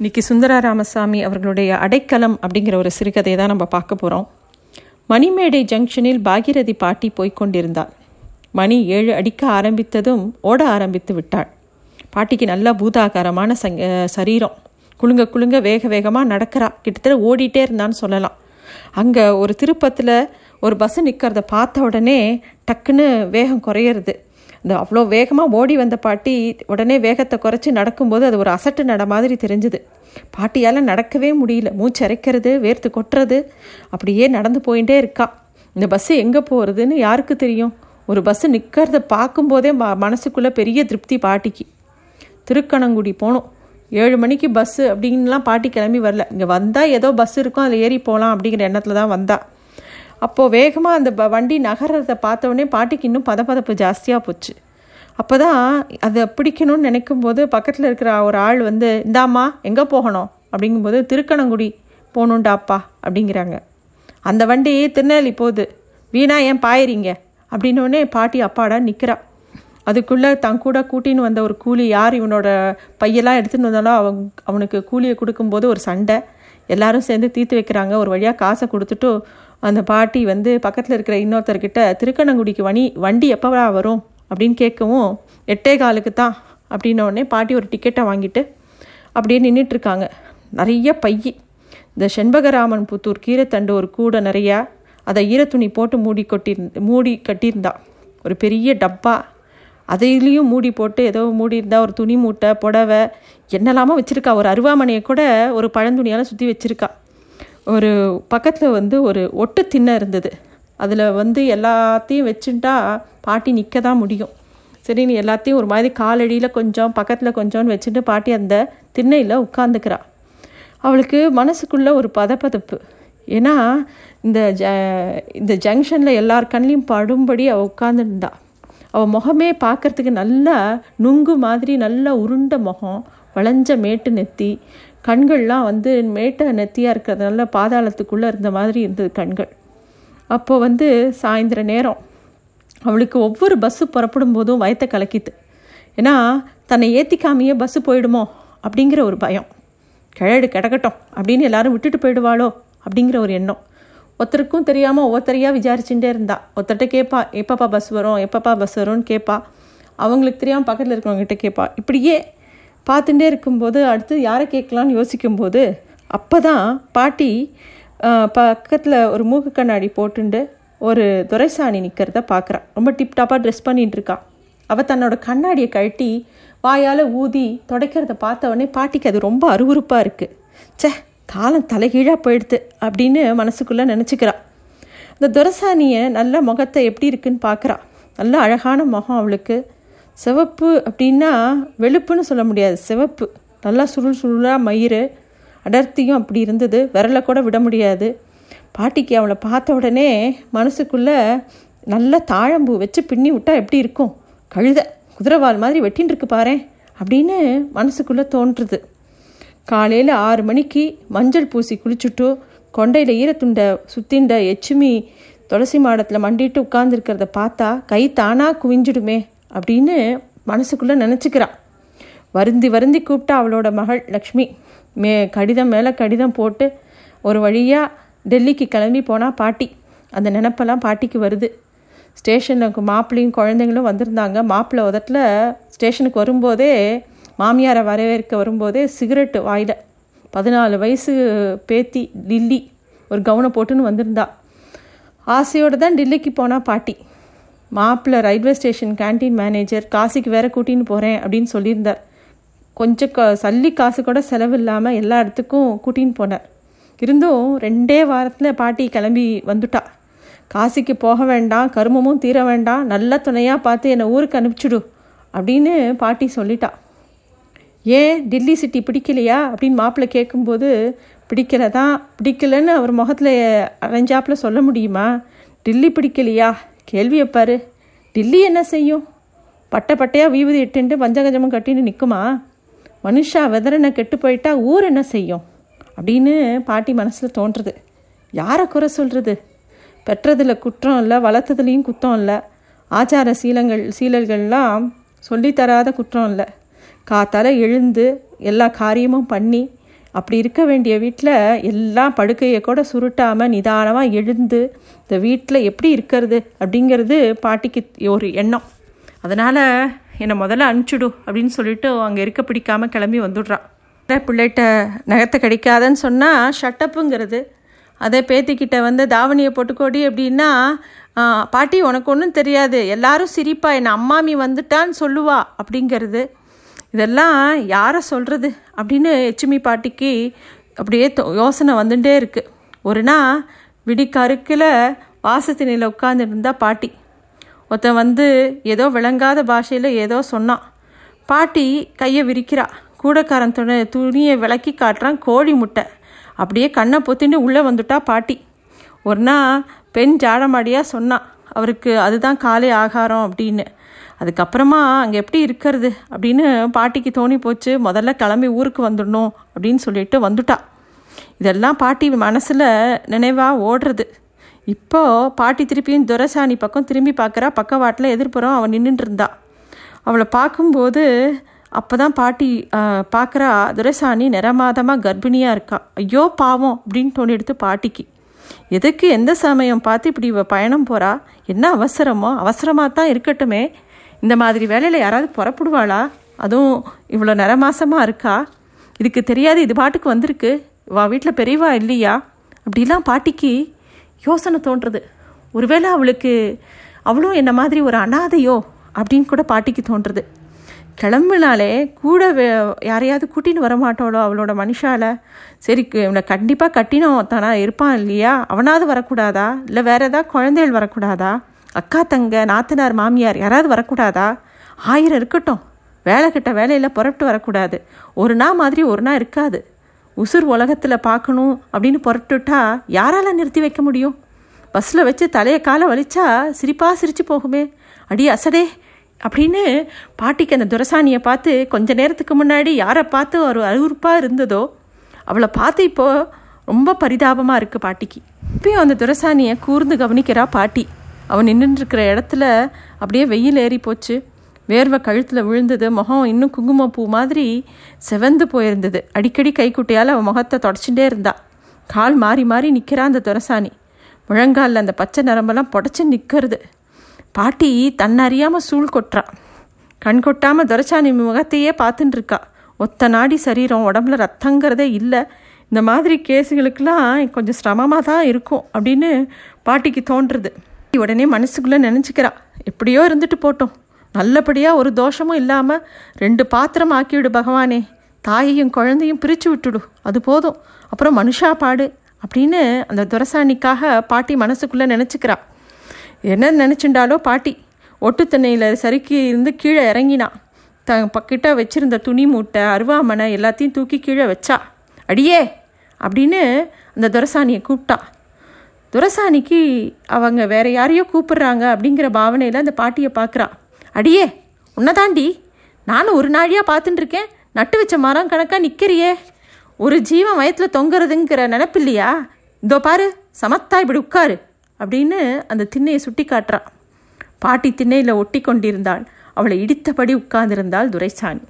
இன்னைக்கு சுந்தர ராமசாமி அவர்களுடைய அடைக்கலம் அப்படிங்கிற ஒரு சிறுகதையை தான் நம்ம பார்க்க போகிறோம் மணிமேடை ஜங்ஷனில் பாகிரதி பாட்டி போய்கொண்டிருந்தாள் மணி ஏழு அடிக்க ஆரம்பித்ததும் ஓட ஆரம்பித்து விட்டாள். பாட்டிக்கு நல்ல பூதாகாரமான சங் சரீரம். குலுங்க குலுங்க வேக வேகமாக நடக்கிறா. கிட்டத்தட்ட ஓடிட்டே இருந்தான்னு சொல்லலாம். அங்கே ஒரு திருப்பத்தில் ஒரு பஸ்ஸு நிற்கிறத பார்த்த உடனே டக்குன்னு வேகம் குறையிறது. இந்த அவ்வளோ வேகமாக ஓடி வந்த பாட்டி உடனே வேகத்தை குறைச்சி நடக்கும்போது அது ஒரு அசட்டு நட மாதிரி தெரிஞ்சுது. பாட்டியால் நடக்கவே முடியல. மூச்சு அரைக்கிறது வேர்த்து கொட்டுறது அப்படியே நடந்து போயிட்டே இருக்கா. இந்த பஸ்ஸு எங்கே போகிறதுன்னு யாருக்கு தெரியும்? ஒரு பஸ்ஸு நிற்கிறத பார்க்கும்போதே ம மனசுக்குள்ளே பெரிய திருப்தி பாட்டிக்கு. திருக்கணங்குடி போகணும் ஏழு மணிக்கு பஸ்ஸு அப்படின்லாம் பாட்டி கிளம்பி வரல. இங்கே வந்தால் ஏதோ பஸ் இருக்கும் அதில் ஏறி போகலாம் அப்படிங்கிற எண்ணத்தில் தான் வந்தாள் அப்போது வேகமாக அந்த ப- வண்டி நகர்றதை பார்த்தோடனே பாட்டிக்கு இன்னும் பதபதப்பு ஜாஸ்தியாக போச்சு. அப்போ தான் அதை பிடிக்கணும்னு நினைக்கும் போது பக்கத்தில் இருக்கிற ஒரு ஆள் வந்து இந்தாம்மா எங்கே போகணும்? அப்படிங்கும்போது திருக்கணங்குடி போகணுண்டாப்பா அப்படிங்கிறாங்க. அந்த வண்டி திருநெல்வேலி போகுது. வீணா ஏன் பாயிறீங்க? அப்படின்னோடனே பாட்டி அப்பாடா நிற்கிறா அதுக்குள்ளே தன் கூட கூட்டின்னு வந்த ஒரு கூலி யார் இவனோட பையெல்லாம் எடுத்துன்னு வந்தாலும் அவன் அவனுக்கு கூலியை கொடுக்கும்போது ஒரு சண்டை. எல்லாரும் சேர்ந்து தீர்த்து வைக்கிறாங்க. ஒரு வழியாக காசை கொடுத்துட்டு அந்த பாட்டி வந்து பக்கத்தில் இருக்கிற இன்னொருத்தர்கிட்ட திருக்கணங்குடிக்கு வணி வண்டி எப்போவா வரும்? அப்படின்னு கேட்கவும் எட்டே காலுக்கு தான் அப்படின்னோடனே பாட்டி ஒரு டிக்கெட்டை வாங்கிட்டு அப்படியே நின்றுட்டுருக்காங்க நிறைய பைய இந்த செண்பகராமன் புத்தூர் கீரைத்தண்டு ஒரு கூடை நிறையா அதை ஈரத்துணி போட்டு மூடி கொட்டி மூடி கட்டியிருந்தா. ஒரு பெரிய டப்பா. அதையிலையும் மூடி போட்டு ஏதோ மூடி இருந்தால் ஒரு துணி மூட்டை புடவை என்னெல்லாமோ வச்சுருக்கா. ஒரு அருவாமனையை கூட ஒரு பழந்துணியால் சுற்றி வச்சுருக்கா. ஒரு பக்கத்தில் வந்து ஒரு ஒட்டு திண்ணை இருந்தது. அதில் வந்து எல்லாத்தையும் வச்சுட்டா பாட்டி நிற்க தான் முடியும். சரி நீ எல்லாத்தையும் ஒரு மாதிரி காலடியில் கொஞ்சம் பக்கத்தில் கொஞ்சம்னு வச்சுட்டு பாட்டி அந்த திண்ணையில் உட்காந்துக்கிறா அவளுக்கு மனசுக்குள்ள ஒரு பதப்பதப்பு. ஏன்னா இந்த ஜ இந்த ஜங்ஷனில் எல்லார் கண்ணிலையும் படும்படி அவள் உட்காந்துருந்தா அவள் முகமே பார்க்கறதுக்கு நல்லா நுங்கு மாதிரி நல்லா உருண்ட முகம் வளைஞ்ச மேட்டு நெத்தி கண்கள்லாம் வந்து மேட்ட நெத்தியாக இருக்கிறதுனால பாதாளத்துக்குள்ளே இருந்த மாதிரி இருந்தது கண்கள். அப்போ வந்து சாயந்தர நேரம் அவளுக்கு ஒவ்வொரு பஸ்ஸு புறப்படும் போதும் வயத்தை கலக்கிது ஏன்னா தன்னை ஏற்றிக்காமையே பஸ்ஸு போயிடுமோ அப்படிங்கிற ஒரு பயம். கிழடு கிடக்கட்டும் அப்படின்னு எல்லாரும் விட்டுட்டு போயிடுவாளோ அப்படிங்கிற ஒரு எண்ணம். ஒருத்தருக்கும் தெரியாமல் ஒவ்வொருத்தரையாக விசாரிச்சுட்டே இருந்தா. ஒருத்தர்கிட்ட கேட்பா எப்பப்பா பஸ் வரும்? எப்பப்பா பஸ் வரும்னு கேட்பா அவங்களுக்கு தெரியாமல் பக்கத்தில் இருக்கவங்ககிட்ட கேட்பா இப்படியே பார்த்துட்டே இருக்கும்போது அடுத்து யாரை கேட்கலான்னு யோசிக்கும்போது அப்போ தான் பாட்டி பக்கத்தில் ஒரு மூக்கு கண்ணாடி போட்டுண்டு ஒரு துரைசாணி நிற்கிறத பார்க்குறான் ரொம்ப டிப்டாப்பாக ட்ரெஸ் பண்ணிட்டு இருக்கா அவள் தன்னோட கண்ணாடியை கழட்டி வாயால் ஊதி துடைக்கிறத பார்த்த உடனே பாட்டிக்கு அது ரொம்ப அருவருப்பாக இருக்குது ச்சே காலம் தலைகீழாக போயிடுது அப்படின்னு மனசுக்குள்ளே நினச்சிக்கிறாள் இந்த துரசாணியை நல்ல முகத்தை எப்படி இருக்குன்னு பார்க்குறா நல்ல அழகான முகம் அவளுக்கு. சிவப்பு அப்படின்னா வெளுப்புன்னு சொல்ல முடியாது. சிவப்பு. நல்லா சுருள் சுருளாக மயிறு. அடர்த்தியும் அப்படி இருந்தது. விரலை கூட விட முடியாது. பாட்டிக்கு அவளை பார்த்த உடனே மனசுக்குள்ளே நல்ல தாழம்பூ வச்சு பின்னி விட்டா எப்படி இருக்கும்? கழுத குதிரைவால் மாதிரி வெட்டின்னு இருக்கு பாரேன் அப்படின்னு மனசுக்குள்ளே தோன்றுது. காலையில் ஆறு மணிக்கு மஞ்சள் பூசி குளிச்சுட்டு கொண்டையில் ஈரத்துண்டை சுத்திண்ட எச்சுமி துளசி மாடத்தில் மண்டிட்டு உட்கார்ந்துருக்கிறத பார்த்தா கை தானாக குவிஞ்சிடுமே. அப்படின்னு மனசுக்குள்ளே நினச்சிக்கிறான் வருந்தி வருந்தி கூப்பிட்டா அவளோட மகள் லக்ஷ்மி. மே கடிதம் மேலே கடிதம் போட்டு ஒரு வழியாக டெல்லிக்கு கிளம்பி போனால் பாட்டி. அந்த நினப்பெல்லாம் பாட்டிக்கு வருது. ஸ்டேஷனுக்கு மாப்பிள்ளையும் குழந்தைங்களும் வந்திருந்தாங்க. மாப்பிள்ளை உதட்டில் ஸ்டேஷனுக்கு வரும்போதே மாமியாரை வரவேற்க வரும்போதே சிகரெட்டு வாயில். பதினாலு வயசு பேத்தி டில்லி ஒரு கவுனை போட்டுன்னு வந்திருந்தா. ஆசையோடு தான் டில்லிக்கு போனால் பாட்டி. மாப்பிள்ளை ரயில்வே ஸ்டேஷன் கேண்டீன் மேனேஜர் காசிக்கு வேற கூட்டின்னு போகிறேன் அப்படின்னு சொல்லியிருந்தார். கொஞ்சம் க சல்லி காசு கூட செலவு இல்லாமல் எல்லா இடத்துக்கும் கூட்டின்னு போனார். இருந்தும் ரெண்டே வாரத்தில் பாட்டி கிளம்பி வந்துட்டா. காசிக்கு போக வேண்டாம் கருமமும் தீர வேண்டாம் நல்ல துணையாக பார்த்து என்னை ஊருக்கு அனுப்பிச்சுடு அப்படின்னு பாட்டி சொல்லிட்டா. ஏன் டில்லி சிட்டி பிடிக்கலையா அப்படின்னு மாப்பிள்ளை கேட்கும்போது பிடிக்கலதான் பிடிக்கலன்னு அவர் முகத்தில் அரைஞ்சாப்பில் சொல்ல முடியுமா? டில்லி பிடிக்கலையா? கேள்வியை பாரு. டில்லி என்ன செய்யும்? பட்டை பட்டையாக வீவதி இட்டுண்டு பஞ்சகஜமும் கட்டின்னு நிற்குமா மனுஷா வெதரனை கெட்டு போயிட்டா ஊர் என்ன செய்யும்? அப்படின்னு பாட்டி மனசில் தோன்றுறது. யாரை குறை சொல்கிறது பெற்றதில் குற்றம் இல்லை வளர்த்ததுலேயும் குற்றம் இல்லை. ஆச்சார சீலங்கள் சீலல்கள்லாம் சொல்லித்தராத குற்றம் இல்லை. காத்தால் எழுந்து எல்லா காரியமும் பண்ணி அப்படி இருக்க வேண்டிய வீட்டில் எல்லாம் படுக்கையை கூட சுருட்டாமல் நிதானமாக எழுந்து இந்த வீட்டில் எப்படி இருக்கிறது அப்படிங்கிறது பாட்டிக்கு ஒரு எண்ணம். அதனால் என்னை முதல்ல அனுப்பிச்சுடு அப்படின்னு சொல்லிட்டு அங்கே இருக்க பிடிக்காமல் கிளம்பி வந்துடுறான். பிள்ளைகிட்ட நகத்தை கிடைக்காதன்னு சொன்னால் ஷட்டப்புங்கிறது. அதே பேத்திக்கிட்ட வந்து தாவணியை போட்டுக்கோடி அப்படின்னா பாட்டி உனக்கு ஒன்றும் தெரியாது. எல்லாரும் சிரிப்பா என்னை அம்மாமி வந்துட்டான்னு சொல்லுவா அப்படிங்கிறது. இதெல்லாம் யாரை சொல்கிறது அப்படின்னு எச்சுமி பாட்டிக்கு அப்படியே யோசனை வந்துட்டே இருக்குது ஒரு நாள் விடிக்கருக்கில் வாசத்தினையில் உட்காந்துருந்தா பாட்டி. ஒருத்தன் வந்து ஏதோ விளங்காத பாஷையில் ஏதோ சொன்னான். பாட்டி கையை விரிக்கிறா. கூடக்காரன் துணை துணியை விளக்கி காட்டுறான் கோழி முட்டை. அப்படியே கண்ணை பொத்தின்னு உள்ளே வந்துட்டா பாட்டி. ஒரு நாள் பெண் ஜாடமாடியாக சொன்னான். அவருக்கு அதுதான் காலை ஆகாரம் அப்படின்னு. அதுக்கப்புறமா அங்கே எப்படி இருக்கிறது அப்படின்னு பாட்டிக்கு தோணி போச்சு. முதல்ல கிளம்பி ஊருக்கு வந்துடணும் அப்படின்னு சொல்லிட்டு வந்துட்டா. இதெல்லாம் பாட்டி மனசில் நினைவாக ஓடுறது. இப்போது பாட்டி திருப்பியும் துரசாணி பக்கம் திரும்பி பார்க்குறா. பக்கவாட்டில் எதிர்ப்புறம் அவன் நின்றுட்டு இருந்தா. அவளை பார்க்கும்போது அப்போ தான் பாட்டி பார்க்குறா துரசாணி நிறமாதமாக கர்ப்பிணியாக இருக்கா. ஐயோ பாவம் அப்படின்னு தோணி எடுத்து பாட்டிக்கு. எதுக்கு எந்த சமயம் பார்த்து இப்படி இவ பயணம் போகிறா என்ன அவசரமோ? அவசரமாக தான் இருக்கட்டுமே. இந்த மாதிரி வேலையில் யாராவது புறப்படுவாளா? அதுவும் இவ்வளோ நிறமாசமாக இருக்கா? இதுக்கு தெரியாது இது பாட்டுக்கு வந்திருக்கு. வா வீட்டில் பெரியவா இல்லையா? அப்படிலாம் பாட்டிக்கு யோசனை தோன்றுறது. ஒருவேளை அவளுக்கு அவளும் என்ன மாதிரி ஒரு அனாதையோ அப்படின்னு கூட பாட்டிக்கு தோன்றுறது. கிளம்புனாலே கூட யாரையாவது கூட்டின்னு வரமாட்டாளோ அவளோட மனுஷால? சரி இவனை கண்டிப்பாக கட்டினோம். தானா இருப்பான் இல்லையா? அவனாவது வரக்கூடாதா? இல்லை வேற ஏதாவது குழந்தைகள் வரக்கூடாதா? அக்கா தங்க நாத்தனார் மாமியார் யாராவது வரக்கூடாதா? ஆயிரம் இருக்கட்டும். வேலை கிட்ட வேலையில் புறப்பட்டு வரக்கூடாது. ஒரு நாள் மாதிரி ஒரு நாள் இருக்காது. உசுர் உலகத்தில் பார்க்கணும் அப்படின்னு புறப்பட்டுட்டா யாரால நிறுத்தி வைக்க முடியும்? பஸ்ஸில் வச்சு தலையை காலை வலிச்சா சிரிப்பாக சிரித்து போகுமே. அடி அசடே. அப்படின்னு பாட்டிக்கு அந்த துரசாணியை பார்த்து கொஞ்ச நேரத்துக்கு முன்னாடி யாரை பார்த்து ஒரு அருவறுப்பாக இருந்ததோ அவளை பார்த்து இப்போது ரொம்ப பரிதாபமாக இருக்குது பாட்டிக்கு. இப்பயும் அந்த துரசாணியை கூர்ந்து கவனிக்கிறா பாட்டி. அவன் நின்றுருக்கிற இடத்துல அப்படியே வெயில் ஏறி போச்சு. வேர்வை கழுத்தில் விழுந்தது. முகம் இன்னும் குங்குமப்பூ மாதிரி செவந்து போயிருந்தது. அடிக்கடி கைக்குட்டையால் அவன் முகத்தை தொடச்சுட்டே இருந்தா. கால் மாறி மாறி நிற்கிறா அந்த துரசாணி. முழங்காலில் அந்த பச்சை நரம்பெல்லாம் புடச்சி நிற்கிறது பாட்டி தன்னறியாமல் சூழ் கொட்டுறா. கண் கொட்டாமல் துரசாணி முகத்தையே பார்த்துட்டு இருக்கா ஒத்த நாடி சரீரம் உடம்புல ரத்தங்கிறதே இல்லை. இந்த மாதிரி கேஸுகளுக்கெல்லாம் கொஞ்சம் சிரமமாக தான் இருக்கும் அப்படின்னு பாட்டிக்கு தோன்றுறது. உடனே மனசுக்குள்ளே நினச்சிக்கிறா. எப்படியோ இருந்துட்டு போட்டோம். நல்லபடியாக ஒரு தோஷமும் இல்லாமல் ரெண்டு பாத்திரம் ஆக்கிவிடு பகவானே. தாயையும் குழந்தையும் பிரித்து விட்டுடு. அது போதும். அப்புறம் மனுஷா பாடு அப்படின்னு அந்த துரசாணிக்காக பாட்டி மனசுக்குள்ளே நினச்சிக்கிறா. என்ன நினச்சிண்டாலோ பாட்டி. ஒட்டுத்தண்ணையில் சறுக்கி இருந்து கீழே இறங்கினா. த பக்கிட்ட வச்சுருந்த துணி மூட்டை அருவாமனை எல்லாத்தையும் தூக்கி கீழே வச்சா. அடியே! அப்படின்னு அந்த துரசாணியை கூப்பிட்டா. துரசாணிக்கு அவங்க வேற யாரையோ கூப்பிடுறாங்க அப்படிங்கிற பாவனையில் அந்த பாட்டியை பார்க்குறா அடியே உன்னதாண்டி. நானும் ஒரு நாழியாக பார்த்துட்டு இருக்கேன் நட்டு வச்ச மரம் கணக்காக நிற்கிறியே ஒரு ஜீவன் வயத்தில் தொங்குறதுங்கிற நினப்பு இல்லையா இதோ பாரு சமத்தா இப்படி உட்காரு அப்படின்னு அந்த திண்ணையை சுட்டி காட்டுறா. பாட்டி திண்ணையில் ஒட்டி கொண்டிருந்தாள் அவளை இடித்தபடி உட்கார்ந்திருந்தாள் துரைசாணி.